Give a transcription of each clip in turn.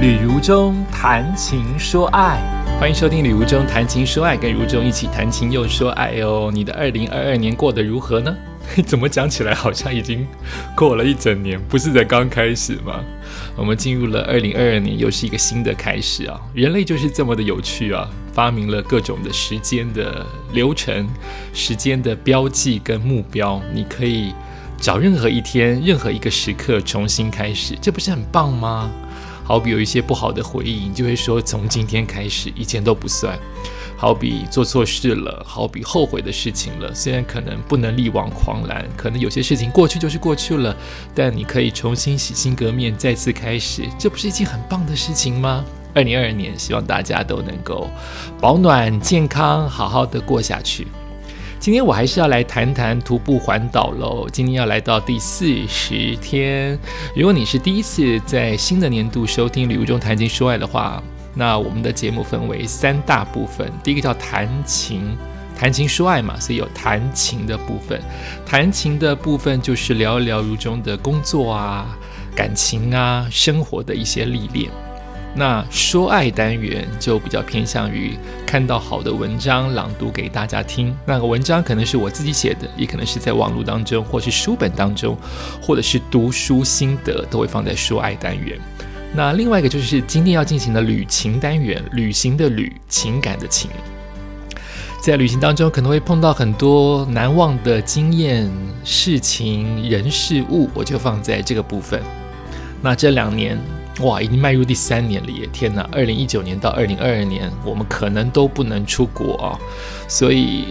旅如中谈情说爱，欢迎收听《旅如中谈情说爱》，跟如中一起谈情又说爱哦。你的二零二二年过得如何呢？怎么讲起来好像已经过了一整年，不是才刚开始吗？我们进入了二零二二年，又是一个新的开始啊！人类就是这么的有趣啊，发明了各种的时间的流程、时间的标记跟目标，你可以找任何一天、任何一个时刻重新开始，这不是很棒吗？好比有一些不好的回忆，你就会说从今天开始，以前都不算。好比做错事了，好比后悔的事情了，虽然可能不能力挽狂澜，可能有些事情过去就是过去了，但你可以重新洗心革面，再次开始，这不是一件很棒的事情吗？二零二二年，希望大家都能够保暖、健康，好好的过下去。今天我还是要来谈谈徒步环岛喽。今天要来到第四十天。如果你是第一次在新的年度收听《旅途中谈情说爱》的话，那我们的节目分为三大部分。第一个叫谈情，谈情说爱嘛，所以有谈情的部分。谈情的部分就是聊一聊如中的工作啊、感情啊、生活的一些历练。那说爱单元就比较偏向于看到好的文章朗读给大家听。那个文章可能是我自己写的，也可能是在网络当中，或是书本当中，或者是读书心得，都会放在说爱单元。那另外一个就是今天要进行的旅行单元，旅行的旅，情感的情。在旅行当中可能会碰到很多难忘的经验、事情、人事物，我就放在这个部分。那这两年。哇，已经迈入第三年了耶！天哪，二零一九年到二零二二年，我们可能都不能出国啊，所以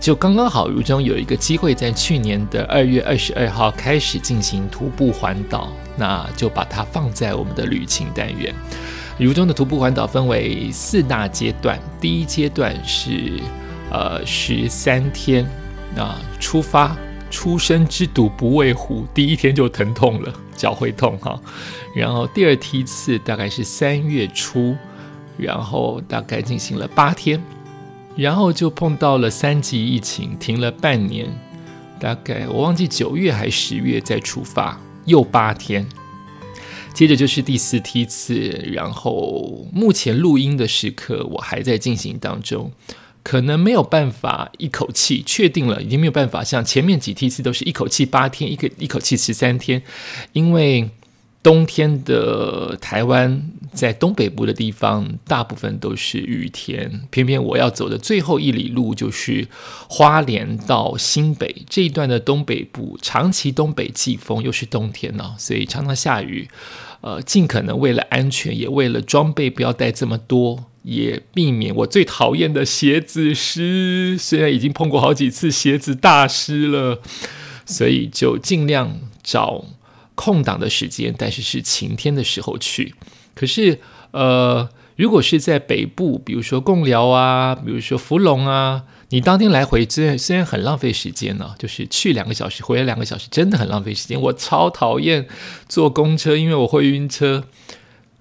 就刚刚好，如中有一个机会，在去年的二月二十二号开始进行徒步环岛，那就把它放在我们的旅行单元。如中的徒步环岛分为四大阶段，第一阶段是呃十三天，那出发。初生之犊不畏虎，第一天就疼痛了，脚会痛哈。然后第二梯次大概是三月初，然后大概进行了八天，然后就碰到了三级疫情，停了半年，大概我忘记九月还十月再出发，又八天。接着就是第四梯次，然后目前录音的时刻我还在进行当中。可能没有办法一口气确定了，已经没有办法像前面几梯次都是一口气八天，一个一口气十三天，因为冬天的台湾在东北部的地方大部分都是雨天，偏偏我要走的最后一里路就是花莲到新北这一段的东北部，长期东北季风又是冬天呢，所以常常下雨。呃，尽可能为了安全，也为了装备不要带这么多。也避免我最讨厌的鞋子湿，虽然已经碰过好几次鞋子大湿了，所以就尽量找空档的时间，但是是晴天的时候去。可是，呃，如果是在北部，比如说贡寮啊，比如说福隆啊，你当天来回虽然虽然很浪费时间呢，就是去两个小时，回来两个小时，真的很浪费时间。我超讨厌坐公车，因为我会晕车。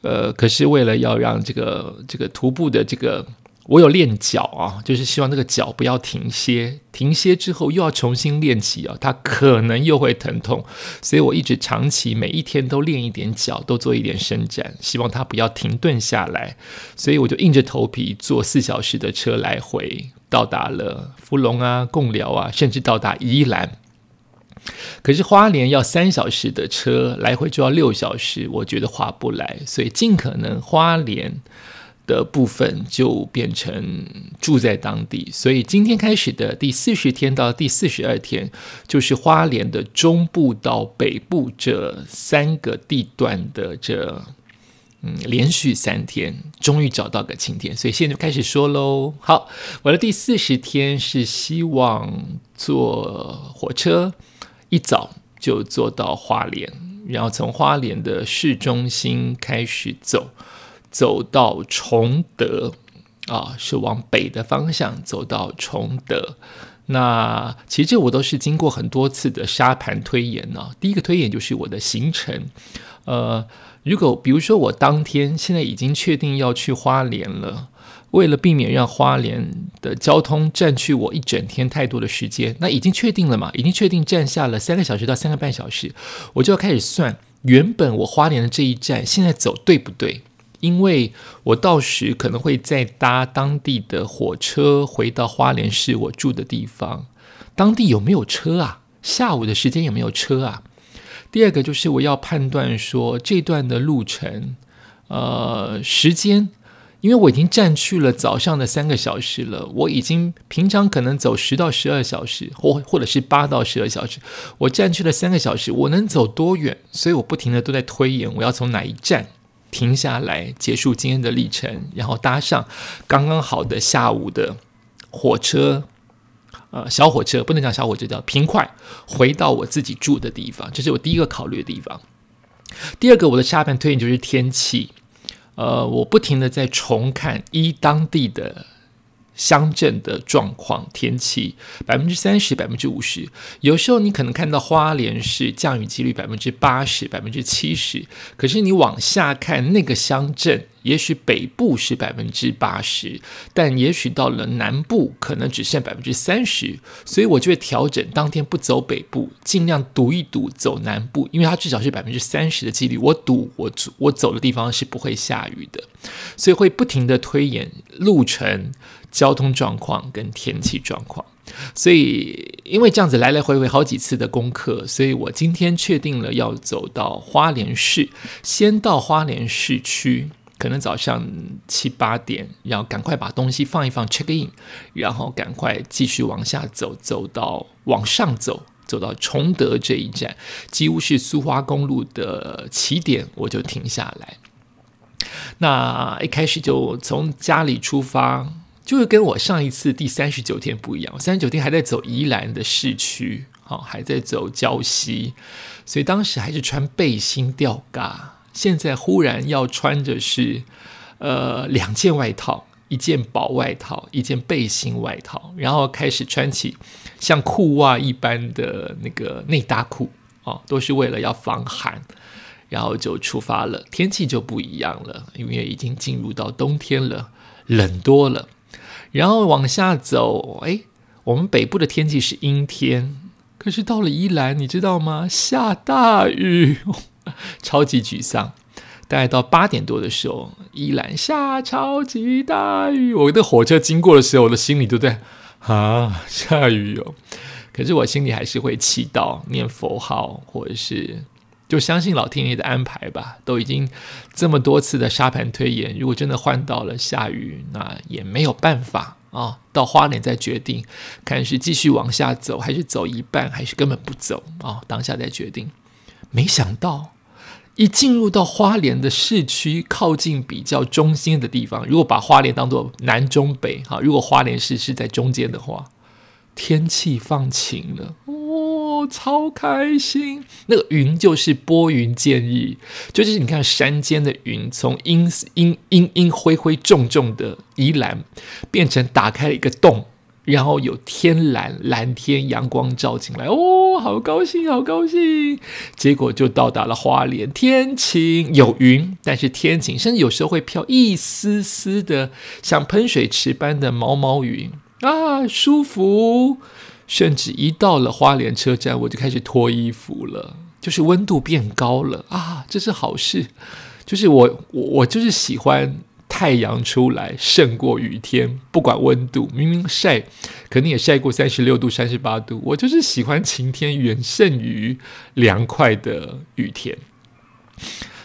呃，可是为了要让这个这个徒步的这个，我有练脚啊，就是希望那个脚不要停歇，停歇之后又要重新练起啊，它可能又会疼痛，所以我一直长期每一天都练一点脚，都做一点伸展，希望它不要停顿下来，所以我就硬着头皮坐四小时的车来回，到达了福隆啊、贡寮啊，甚至到达宜兰。可是花莲要三小时的车来回就要六小时，我觉得划不来，所以尽可能花莲的部分就变成住在当地。所以今天开始的第四十天到第四十二天，就是花莲的中部到北部这三个地段的这嗯连续三天，终于找到个晴天，所以现在就开始说喽。好，我的第四十天是希望坐火车。一早就坐到花莲，然后从花莲的市中心开始走，走到崇德，啊，是往北的方向走到崇德。那其实这我都是经过很多次的沙盘推演呢。第一个推演就是我的行程，呃，如果比如说我当天现在已经确定要去花莲了。为了避免让花莲的交通占据我一整天太多的时间，那已经确定了嘛？已经确定站下了三个小时到三个半小时，我就要开始算原本我花莲的这一站现在走对不对？因为我到时可能会再搭当地的火车回到花莲市我住的地方，当地有没有车啊？下午的时间有没有车啊？第二个就是我要判断说这段的路程，呃，时间。因为我已经占去了早上的三个小时了，我已经平常可能走十到十二小时，或或者是八到十二小时，我占去了三个小时，我能走多远？所以我不停的都在推演，我要从哪一站停下来结束今天的历程，然后搭上刚刚好的下午的火车，呃，小火车不能讲小火车，叫平快，回到我自己住的地方，这是我第一个考虑的地方。第二个，我的下半推演就是天气。呃，我不停的在重看一当地的。乡镇的状况，天气百分之三十、百分之五十，有时候你可能看到花莲市降雨几率百分之八十、百分之七十，可是你往下看那个乡镇，也许北部是百分之八十，但也许到了南部可能只剩百分之三十，所以我就会调整当天不走北部，尽量赌一赌走南部，因为它至少是百分之三十的几率，我赌我我走的地方是不会下雨的，所以会不停的推演路程。交通状况跟天气状况，所以因为这样子来来回回好几次的功课，所以我今天确定了要走到花莲市，先到花莲市区，可能早上七八点，然后赶快把东西放一放，check in，然后赶快继续往下走，走到往上走，走到崇德这一站，几乎是苏花公路的起点，我就停下来。那一开始就从家里出发。就是跟我上一次第三十九天不一样，三十九天还在走宜兰的市区，好还在走礁溪，所以当时还是穿背心吊嘎，现在忽然要穿着是呃两件外套，一件薄外套，一件背心外套，然后开始穿起像裤袜一般的那个内搭裤，哦，都是为了要防寒，然后就出发了。天气就不一样了，因为已经进入到冬天了，冷多了。然后往下走，哎，我们北部的天气是阴天，可是到了宜兰，你知道吗？下大雨，超级沮丧。大概到八点多的时候，宜兰下超级大雨，我的火车经过的时候，我的心里都在啊，下雨哦。可是我心里还是会祈祷、念佛号，或者是。就相信老天爷的安排吧，都已经这么多次的沙盘推演，如果真的换到了下雨，那也没有办法啊。到花莲再决定，看是继续往下走，还是走一半，还是根本不走啊？当下再决定。没想到一进入到花莲的市区，靠近比较中心的地方，如果把花莲当做南中北哈，如果花莲市是在中间的话，天气放晴了。超开心！那个云就是拨云见日，就是你看山间的云，从阴阴阴阴灰灰重重的宜兰，变成打开了一个洞，然后有天蓝蓝天，阳光照进来，哦，好高兴，好高兴！结果就到达了花莲，天晴有云，但是天晴，甚至有时候会飘一丝丝的像喷水池般的毛毛云啊，舒服。甚至一到了花莲车站，我就开始脱衣服了，就是温度变高了啊，这是好事。就是我我我就是喜欢太阳出来胜过雨天，不管温度，明明晒肯定也晒过三十六度、三十八度，我就是喜欢晴天远胜于凉快的雨天。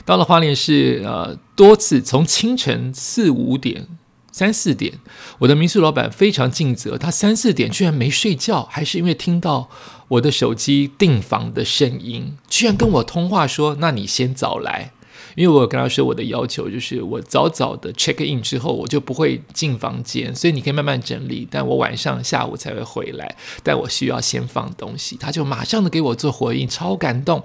到了花莲是呃多次从清晨四五点。三四点，我的民宿老板非常尽责，他三四点居然没睡觉，还是因为听到我的手机订房的声音，居然跟我通话说：“那你先早来。”因为我跟他说我的要求就是我早早的 check in 之后，我就不会进房间，所以你可以慢慢整理，但我晚上下午才会回来，但我需要先放东西。他就马上的给我做回应，超感动，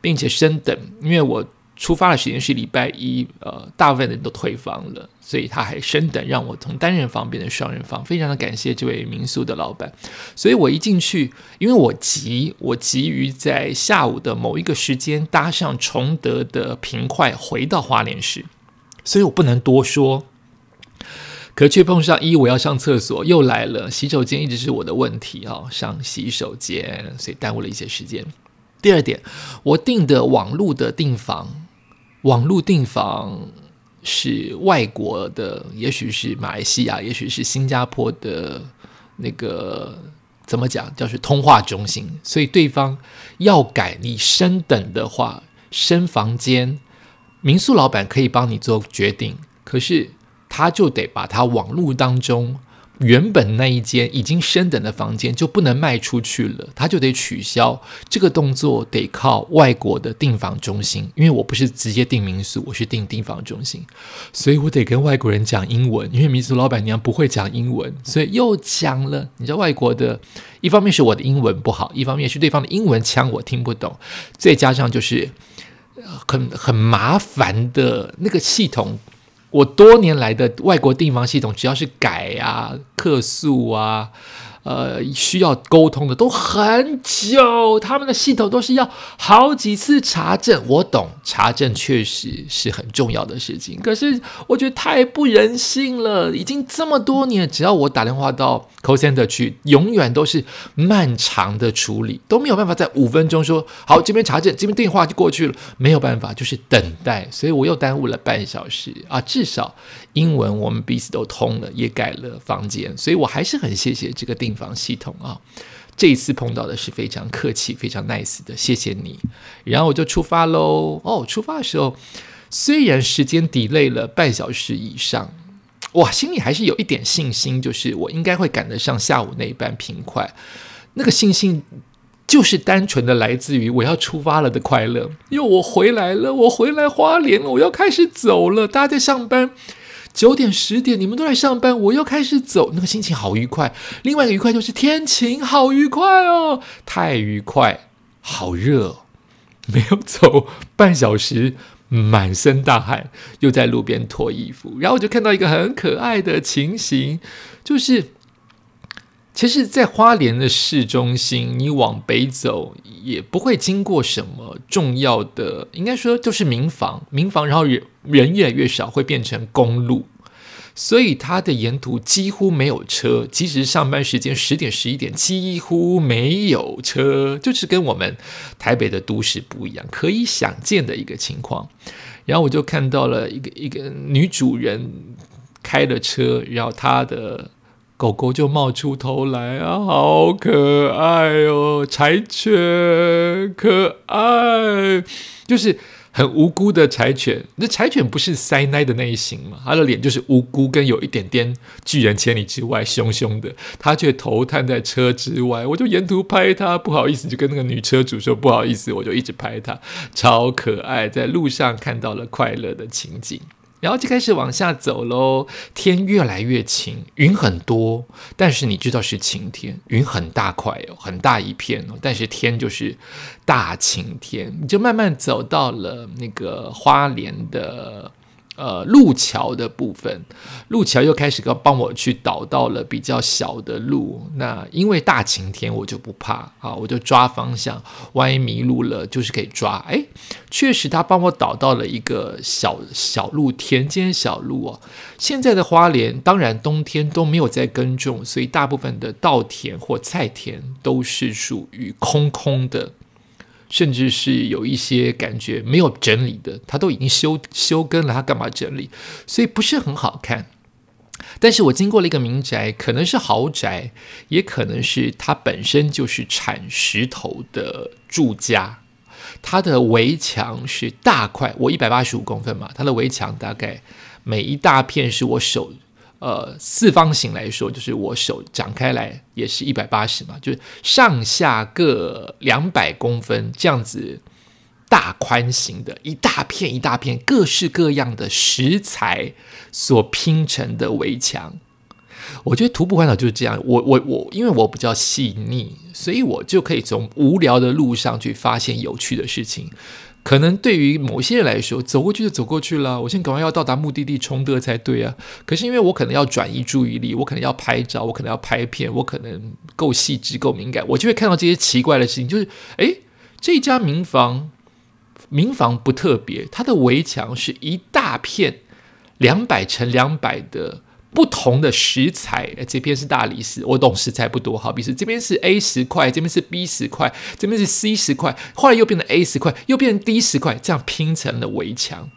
并且升等，因为我。出发的时间是礼拜一，呃，大部分人都退房了，所以他还升等让我从单人房变成双人房，非常的感谢这位民宿的老板。所以我一进去，因为我急，我急于在下午的某一个时间搭上崇德的平快回到花莲市，所以我不能多说。可却碰上一我要上厕所又来了，洗手间一直是我的问题啊，上洗手间，所以耽误了一些时间。第二点，我订的网络的订房。网络订房是外国的，也许是马来西亚，也许是新加坡的那个怎么讲，叫是通话中心。所以对方要改你升等的话，升房间，民宿老板可以帮你做决定，可是他就得把他网络当中。原本那一间已经升等的房间就不能卖出去了，他就得取消这个动作，得靠外国的订房中心。因为我不是直接订民宿，我是订订房中心，所以我得跟外国人讲英文。因为民宿老板娘不会讲英文，所以又讲了。你知道外国的，一方面是我的英文不好，一方面是对方的英文腔我听不懂，再加上就是很很麻烦的那个系统。我多年来的外国订房系统，只要是改啊、客诉啊。呃，需要沟通的都很久，他们的系统都是要好几次查证。我懂，查证确实是很重要的事情，可是我觉得太不人性了。已经这么多年，只要我打电话到 call center 去，永远都是漫长的处理，都没有办法在五分钟说好，这边查证，这边电话就过去了，没有办法，就是等待。所以我又耽误了半小时啊，至少。英文我们彼此都通了，也改了房间，所以我还是很谢谢这个订防系统啊。这一次碰到的是非常客气、非常 nice 的，谢谢你。然后我就出发喽。哦，出发的时候虽然时间 delay 了半小时以上，哇，心里还是有一点信心，就是我应该会赶得上下午那一班平快。那个信心就是单纯的来自于我要出发了的快乐，因为我回来了，我回来花莲了，我要开始走了，大家在上班。九点十点，你们都来上班，我又开始走，那个心情好愉快。另外一个愉快就是天晴好愉快哦，太愉快，好热，没有走半小时，满身大汗，又在路边脱衣服。然后我就看到一个很可爱的情形，就是其实，在花莲的市中心，你往北走也不会经过什么重要的，应该说就是民房，民房，然后人人越来越少，会变成公路。所以它的沿途几乎没有车，即使上班时间十点十一点，几乎没有车，就是跟我们台北的都市不一样，可以想见的一个情况。然后我就看到了一个一个女主人开的车，然后她的狗狗就冒出头来啊，好可爱哦，柴犬可爱，就是。很无辜的柴犬，那柴犬不是塞奶的那一型吗？它的脸就是无辜，跟有一点点拒人千里之外，凶凶的。它却头探在车之外，我就沿途拍它，不好意思，就跟那个女车主说不好意思，我就一直拍它，超可爱，在路上看到了快乐的情景。然后就开始往下走喽，天越来越晴，云很多，但是你知道是晴天，云很大块哦，很大一片哦，但是天就是大晴天，你就慢慢走到了那个花莲的。呃，路桥的部分，路桥又开始要帮我去导到了比较小的路。那因为大晴天，我就不怕啊，我就抓方向，万一迷路了，就是可以抓。哎，确实他帮我导到了一个小小路，田间小路哦。现在的花莲，当然冬天都没有在耕种，所以大部分的稻田或菜田都是属于空空的。甚至是有一些感觉没有整理的，它都已经修修根了，它干嘛整理？所以不是很好看。但是我经过了一个民宅，可能是豪宅，也可能是它本身就是产石头的住家。它的围墙是大块，我一百八十五公分嘛，它的围墙大概每一大片是我手。呃，四方形来说，就是我手展开来也是一百八十嘛，就是上下各两百公分这样子大宽型的一大片一大片各式各样的石材所拼成的围墙。我觉得徒步环岛就是这样，我我我，因为我比较细腻，所以我就可以从无聊的路上去发现有趣的事情。可能对于某些人来说，走过去就走过去了。我现在赶快要到达目的地崇德才对啊！可是因为我可能要转移注意力，我可能要拍照，我可能要拍片，我可能够细致、够敏感，我就会看到这些奇怪的事情。就是，诶，这家民房，民房不特别，它的围墙是一大片两百乘两百的。不同的石材，这边是大理石，我懂石材不多，好比是这边是 A 石块，这边是 B 石块，这边是 C 石块，后来又变成 A 石块，又变成 D 石块，这样拼成了围墙，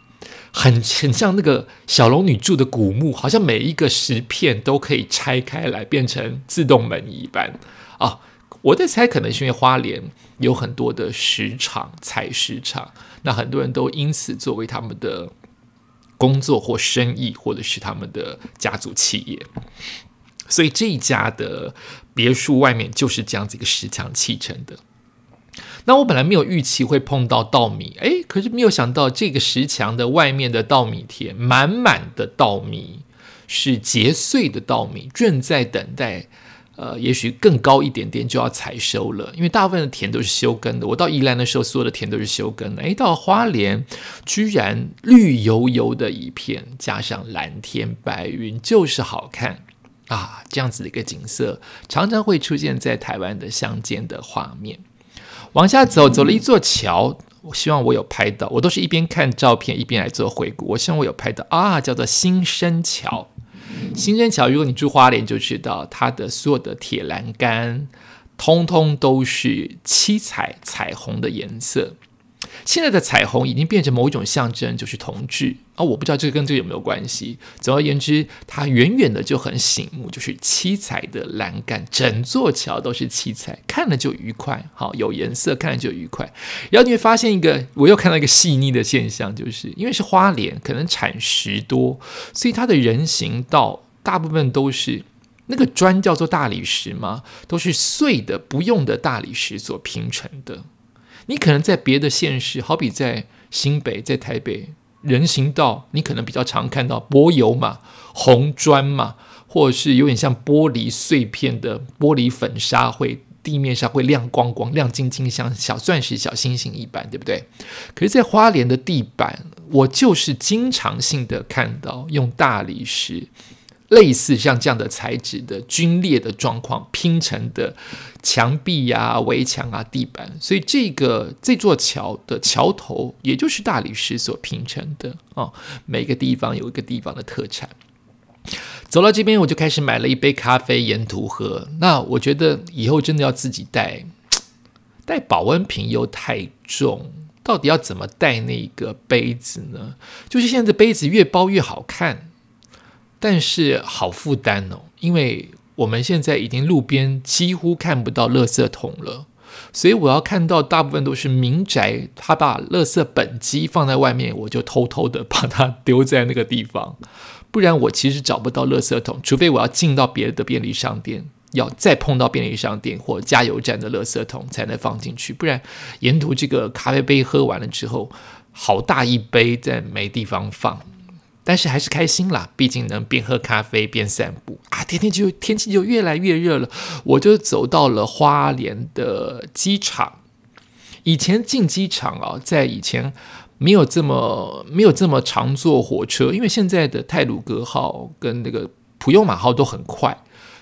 很很像那个小龙女住的古墓，好像每一个石片都可以拆开来变成自动门一般啊！我在猜，可能是因为花莲有很多的石场、采石场，那很多人都因此作为他们的工作或生意，或者是他们的家族企业，所以这一家的别墅外面就是这样子一个石墙砌成的。那我本来没有预期会碰到稻米，诶，可是没有想到这个石墙的外面的稻米田满满的稻米，是结穗的稻米，正在等待，呃，也许更高一点点就要采收了。因为大部分的田都是休耕的，我到宜兰的时候，所有的田都是休耕的。诶，到花莲居然绿油油的一片，加上蓝天白云，就是好看啊！这样子的一个景色，常常会出现在台湾的乡间的画面。往下走，走了一座桥。我希望我有拍到，我都是一边看照片一边来做回顾。我希望我有拍到啊，叫做新生桥。新生桥，如果你住花莲就知道，它的所有的铁栏杆，通通都是七彩彩虹的颜色。现在的彩虹已经变成某一种象征，就是同志啊！我不知道这个跟这个有没有关系。总而言之，它远远的就很醒目，就是七彩的栏杆，整座桥都是七彩，看了就愉快。好，有颜色，看了就愉快。然后你会发现一个，我又看到一个细腻的现象，就是因为是花莲，可能产石多，所以它的人行道大部分都是那个砖叫做大理石吗？都是碎的不用的大理石所拼成的。你可能在别的县市，好比在新北、在台北，人行道你可能比较常看到柏油嘛、红砖嘛，或者是有点像玻璃碎片的玻璃粉砂，会地面上会亮光光、亮晶晶，像小钻石、小星星一般，对不对？可是，在花莲的地板，我就是经常性的看到用大理石。类似像这样的材质的龟裂的状况拼成的墙壁呀、围墙啊、地板，所以这个这座桥的桥头也就是大理石所拼成的啊。每个地方有一个地方的特产。走到这边，我就开始买了一杯咖啡，沿途喝。那我觉得以后真的要自己带，带保温瓶又太重，到底要怎么带那个杯子呢？就是现在的杯子越包越好看。但是好负担哦，因为我们现在已经路边几乎看不到垃圾桶了，所以我要看到大部分都是民宅，他把垃圾本机放在外面，我就偷偷的把它丢在那个地方，不然我其实找不到垃圾桶，除非我要进到别的便利商店，要再碰到便利商店或加油站的垃圾桶才能放进去，不然沿途这个咖啡杯喝完了之后，好大一杯在没地方放。但是还是开心啦，毕竟能边喝咖啡边散步啊！天天就天气就越来越热了，我就走到了花莲的机场。以前进机场啊，在以前没有这么没有这么常坐火车，因为现在的泰鲁格号跟那个普悠马号都很快，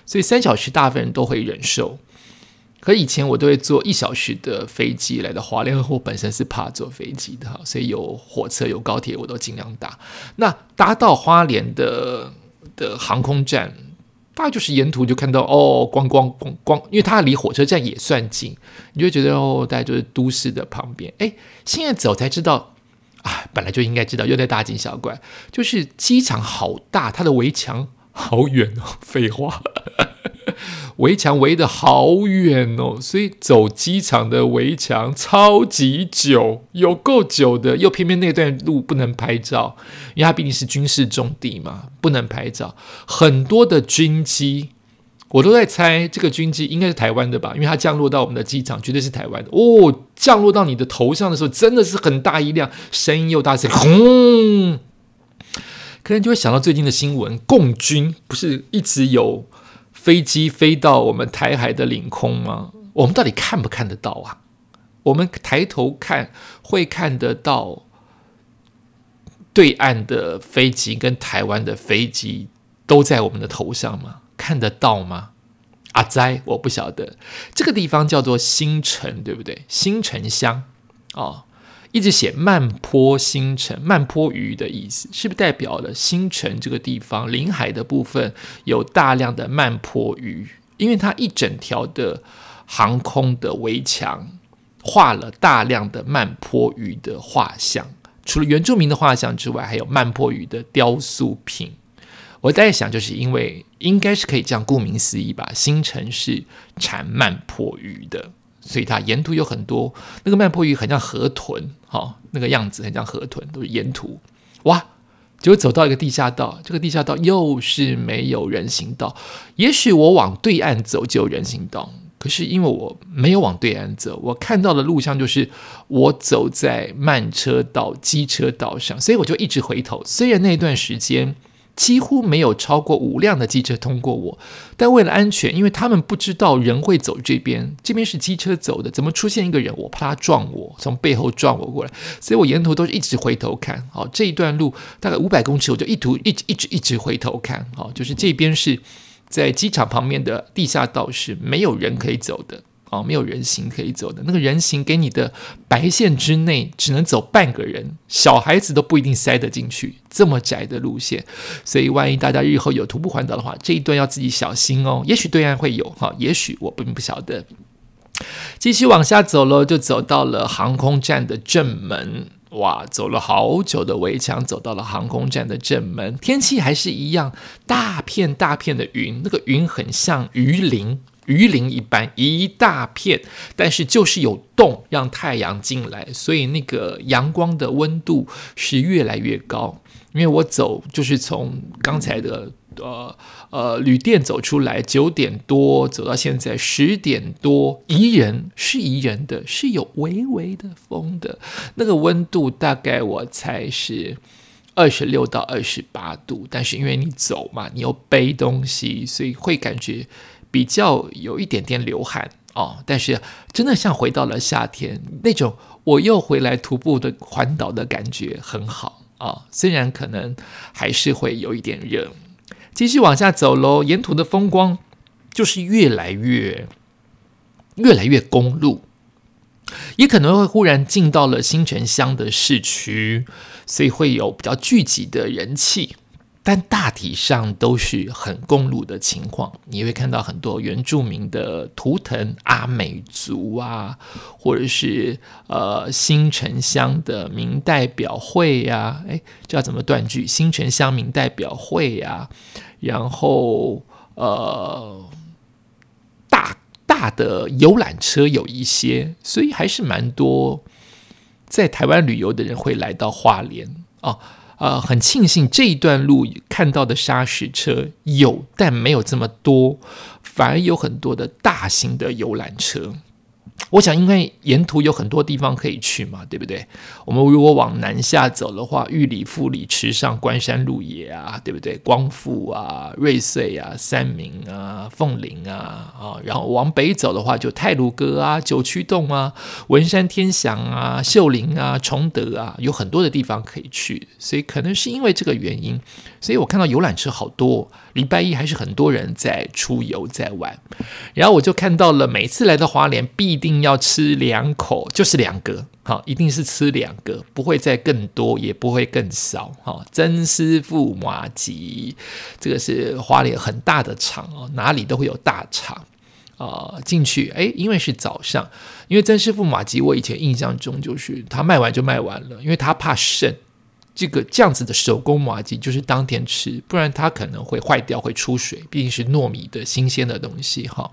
所以三小时大部分人都会忍受。可以前我都会坐一小时的飞机来到华联，我本身是怕坐飞机的哈，所以有火车有高铁我都尽量搭。那搭到花莲的的航空站，大概就是沿途就看到哦，光光光光，因为它离火车站也算近，你就觉得哦，大概就是都市的旁边。哎，现在走才知道啊，本来就应该知道，又在大惊小怪，就是机场好大，它的围墙好远哦，废话。围墙围的好远哦，所以走机场的围墙超级久，有够久的。又偏偏那段路不能拍照，因为它毕竟是军事重地嘛，不能拍照。很多的军机，我都在猜这个军机应该是台湾的吧，因为它降落到我们的机场绝对是台湾的哦。降落到你的头上的时候，真的是很大一辆，声音又大声，轰！可能就会想到最近的新闻，共军不是一直有。飞机飞到我们台海的领空吗？我们到底看不看得到啊？我们抬头看会看得到对岸的飞机跟台湾的飞机都在我们的头上吗？看得到吗？阿哉，我不晓得。这个地方叫做新城，对不对？新城乡哦。一直写慢坡新城，慢坡鱼的意思，是不是代表了新城这个地方临海的部分有大量的慢坡鱼？因为它一整条的航空的围墙画了大量的慢坡鱼的画像，除了原住民的画像之外，还有曼破鱼的雕塑品。我在想，就是因为应该是可以这样，顾名思义吧，新城是产曼破鱼的，所以它沿途有很多那个曼坡鱼，很像河豚，哈，那个样子很像河豚，都是沿途哇。结果走到一个地下道，这个地下道又是没有人行道。也许我往对岸走就有人行道，可是因为我没有往对岸走，我看到的路上就是我走在慢车道、机车道上，所以我就一直回头。虽然那段时间。几乎没有超过五辆的机车通过我，但为了安全，因为他们不知道人会走这边，这边是机车走的，怎么出现一个人？我怕他撞我，从背后撞我过来，所以我沿途都是一直回头看。好，这一段路大概五百公尺，我就一途一直一直一直回头看。好，就是这边是在机场旁边的地下道是没有人可以走的。哦，没有人行可以走的那个人行给你的白线之内，只能走半个人，小孩子都不一定塞得进去，这么窄的路线，所以万一大家日后有徒步环岛的话，这一段要自己小心哦。也许对岸会有哈，也许我并不晓得。继续往下走喽，就走到了航空站的正门。哇，走了好久的围墙，走到了航空站的正门。天气还是一样，大片大片的云，那个云很像鱼鳞。鱼鳞一般一大片，但是就是有洞让太阳进来，所以那个阳光的温度是越来越高。因为我走就是从刚才的呃呃旅店走出来，九点多走到现在十点多，宜人是宜人的，是有微微的风的，那个温度大概我猜是二十六到二十八度，但是因为你走嘛，你又背东西，所以会感觉。比较有一点点流汗哦，但是真的像回到了夏天那种，我又回来徒步的环岛的感觉很好啊。虽然可能还是会有一点热，继续往下走喽。沿途的风光就是越来越越来越公路，也可能会忽然进到了新城乡的市区，所以会有比较聚集的人气。但大体上都是很公路的情况，你会看到很多原住民的图腾，阿美族啊，或者是呃新城乡的民代表会呀，哎，这要怎么断句？新城乡民代表会呀，然后呃大大的游览车有一些，所以还是蛮多在台湾旅游的人会来到花莲哦。呃，很庆幸这一段路看到的砂石车有，但没有这么多，反而有很多的大型的游览车。我想，因为沿途有很多地方可以去嘛，对不对？我们如果往南下走的话，玉里、富里、池上、关山、鹿野啊，对不对？光复啊、瑞穗啊、三明啊、凤林啊，啊，然后往北走的话，就泰鲁阁啊、九曲洞啊、文山天祥啊、秀林啊、崇德啊，有很多的地方可以去。所以，可能是因为这个原因，所以我看到游览车好多。礼拜一还是很多人在出游在玩，然后我就看到了，每次来到华联必定要吃两口，就是两个，好，一定是吃两个，不会再更多，也不会更少，哈。曾师傅马吉，这个是华联很大的厂哦，哪里都会有大厂啊，进去，诶，因为是早上，因为曾师傅马吉，我以前印象中就是他卖完就卖完了，因为他怕剩。这个这样子的手工麻吉就是当天吃，不然它可能会坏掉、会出水。毕竟是糯米的新鲜的东西哈，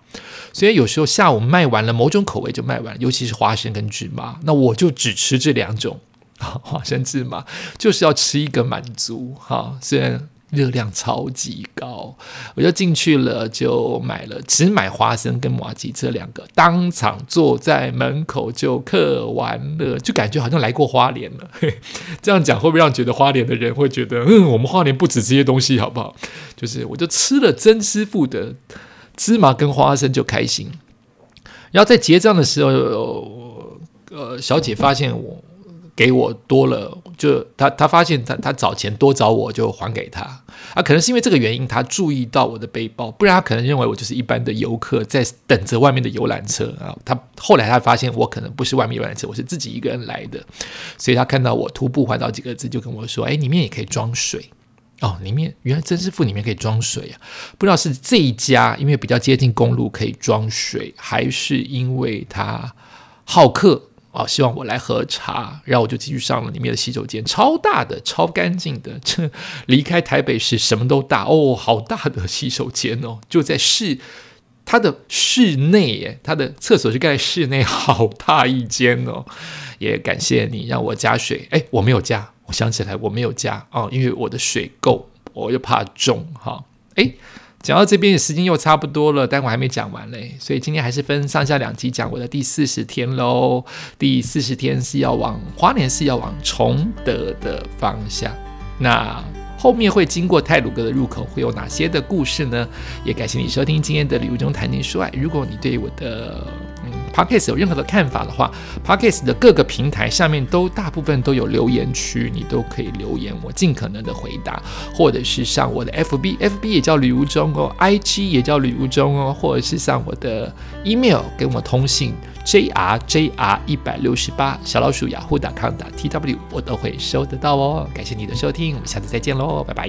所以有时候下午卖完了，某种口味就卖完了，尤其是花生跟芝麻，那我就只吃这两种，花生芝麻就是要吃一个满足哈。虽然。热量超级高，我就进去了，就买了，只买花生跟麻吉这两个，当场坐在门口就嗑完了，就感觉好像来过花莲了。这样讲会不会让觉得花莲的人会觉得，嗯，我们花莲不止这些东西，好不好？就是我就吃了曾师傅的芝麻跟花生就开心，然后在结账的时候，呃，小姐发现我。给我多了，就他他发现他他找钱多找我就还给他啊，可能是因为这个原因，他注意到我的背包，不然他可能认为我就是一般的游客在等着外面的游览车啊。他后来他发现我可能不是外面游览车，我是自己一个人来的，所以他看到我徒步环岛几个字，就跟我说：“哎，里面也可以装水哦，里面原来真师傅里面可以装水啊，不知道是这一家因为比较接近公路可以装水，还是因为他好客。”好，希望我来喝茶，然后我就继续上了里面的洗手间，超大的，超干净的。这离开台北市什么都大哦，好大的洗手间哦，就在室它的室内耶，它的厕所是盖在室内，好大一间哦。也感谢你让我加水，哎，我没有加，我想起来我没有加啊，因为我的水够，我又怕重哈，哎。讲到这边时间又差不多了，但我还没讲完嘞，所以今天还是分上下两集讲我的第四十天喽。第四十天是要往花莲，是要往崇德的方向。那后面会经过泰鲁哥的入口，会有哪些的故事呢？也感谢你收听今天的礼物中谈情说爱。如果你对我的 Podcast 有任何的看法的话，Podcast 的各个平台下面都大部分都有留言区，你都可以留言，我尽可能的回答，或者是上我的 FB，FB 也叫旅无中哦，IG 也叫旅无中哦，或者是上我的 email 跟我通信，JRJR 一百六十八小老鼠雅虎打 com 打 TW，我都会收得到哦。感谢你的收听，我们下次再见喽，拜拜。